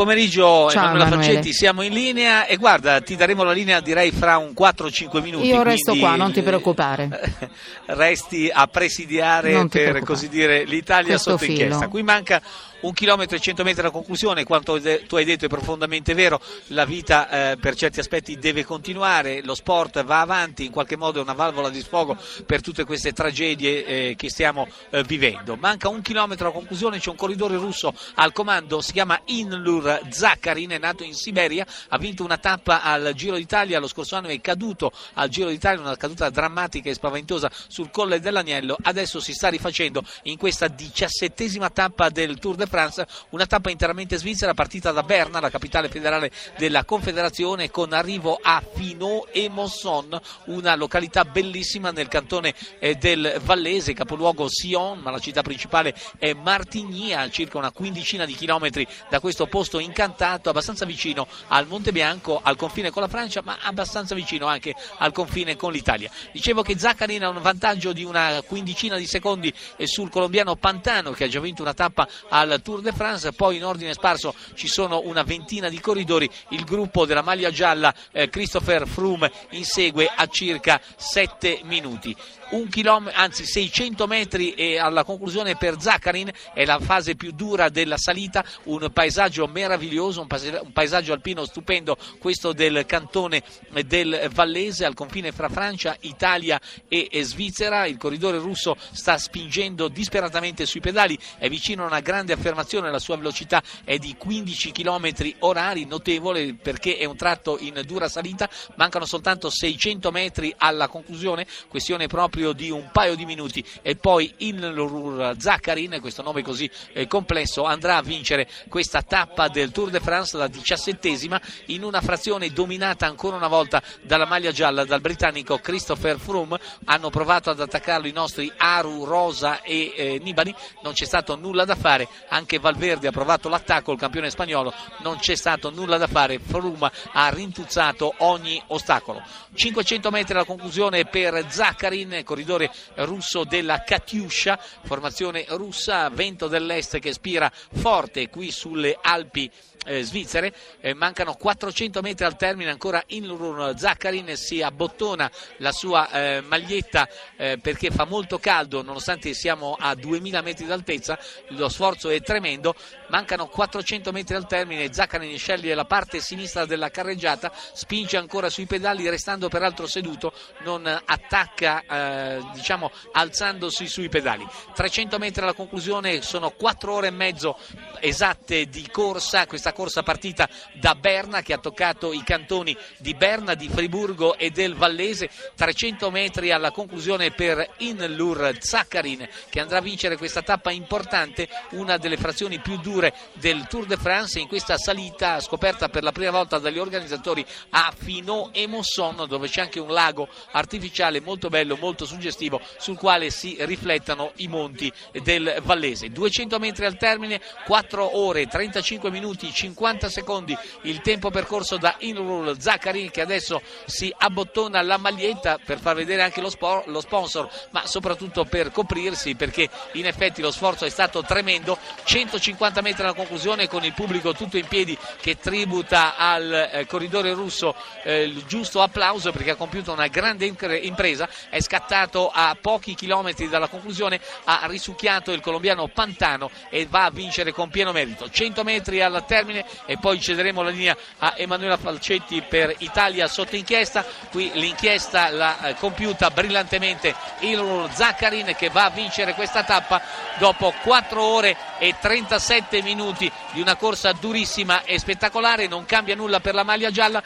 Pomeriggio Ciao, Emanuela Emanuele. Falcetti, siamo in linea e guarda, ti daremo la linea direi fra un 4-5 minuti. Io resto quindi, qua, non ti eh, preoccupare. Resti a presidiare per così dire l'Italia Questo sotto inchiesta. filo. Qui manca un chilometro e cento metri alla conclusione, quanto tu hai detto è profondamente vero, la vita eh, per certi aspetti deve continuare, lo sport va avanti, in qualche modo è una valvola di sfogo per tutte queste tragedie eh, che stiamo eh, vivendo. Manca un chilometro alla conclusione, c'è un corridore russo al comando, si chiama Inlur Zakharin, è nato in Siberia, ha vinto una tappa al Giro d'Italia, lo scorso anno è caduto al Giro d'Italia, una caduta drammatica e spaventosa sul Colle dell'Agnello, adesso si sta rifacendo in questa diciassettesima tappa del Tour de France, una tappa interamente svizzera partita da Berna, la capitale federale della Confederazione, con arrivo a Finot e Mosson, una località bellissima nel cantone eh, del Vallese, capoluogo Sion, ma la città principale è Martigny, a circa una quindicina di chilometri da questo posto incantato, abbastanza vicino al Monte Bianco, al confine con la Francia, ma abbastanza vicino anche al confine con l'Italia. Dicevo che Zaccarin ha un vantaggio di una quindicina di secondi eh, sul colombiano Pantano che ha già vinto una tappa al Tour de France, poi in ordine sparso ci sono una ventina di corridori, il gruppo della maglia gialla eh, Christopher Froome insegue a circa 7 minuti. Un chilometro, anzi 600 metri e alla conclusione per Zaccarin è la fase più dura della salita, un paesaggio meraviglioso, un paesaggio alpino stupendo, questo del cantone del Vallese al confine fra Francia, Italia e e Svizzera. Il corridore russo sta spingendo disperatamente sui pedali, è vicino a una grande affermazione, la sua velocità è di 15 km orari, notevole perché è un tratto in dura salita, mancano soltanto 600 metri alla conclusione, questione proprio di un paio di minuti e poi il Zaccarin, questo nome così eh, complesso, andrà a vincere questa tappa del Tour de France, la diciassettesima, in una frazione dominata ancora una volta dalla maglia gialla, dal britannico Christopher Froome. Hanno provato ad attaccarlo i nostri Aru, Rosa e eh, Nibali, non c'è stato nulla da fare, anche Valverde ha provato l'attacco, il campione spagnolo, non c'è stato nulla da fare, Froome ha rintuzzato ogni ostacolo. 500 metri alla conclusione per Zaccarin, corridore russo della Katyusha, formazione russa, vento dell'est che spira forte qui sulle Alpi eh, svizzere, Eh, mancano 400 metri al termine ancora Inlur Zaccarin si abbottona la sua eh, maglietta eh, perché fa molto caldo nonostante siamo a 2000 metri d'altezza, lo sforzo è tremendo, mancano 400 metri al termine, Zaccarin sceglie la parte sinistra della carreggiata, spinge ancora sui pedali restando peraltro seduto, non attacca eh, diciamo alzandosi sui pedali. 300 metri alla conclusione sono 4 ore e mezzo esatte di corsa, questa corsa partita da Berna che ha toccato i cantoni di Berna, di Friburgo e del Vallese, 300 metri alla conclusione per Inlur Zaccarin che andrà a vincere questa tappa importante, una delle frazioni più dure del Tour de France in questa salita scoperta per la prima volta dagli organizzatori a Finot e Mosson dove c'è anche un lago artificiale molto bello, molto suggestivo sul quale si riflettono i monti del Vallese. 200 metri al termine, 4 ore 35 minuti 50 secondi il tempo percorso da Inrul Zaccarin che adesso si abbottona la maglietta per far vedere anche lo, spor- lo sponsor ma soprattutto per coprirsi perché in effetti lo sforzo è stato tremendo. 150 metri alla conclusione con il pubblico tutto in piedi che tributa al eh, corridore russo eh, il giusto applauso perché ha compiuto una grande impresa è scattato a pochi chilometri dalla conclusione ha risucchiato il colombiano Pantano e va a vincere con pieno merito. 100 metri al termine e poi cederemo la linea a Emanuela Falcetti per Italia sotto inchiesta. Qui l'inchiesta l'ha eh, compiuta brillantemente il Zaccarin che va a vincere questa tappa dopo 4 ore e 37 minuti di una corsa durissima e spettacolare. Non cambia nulla per la maglia gialla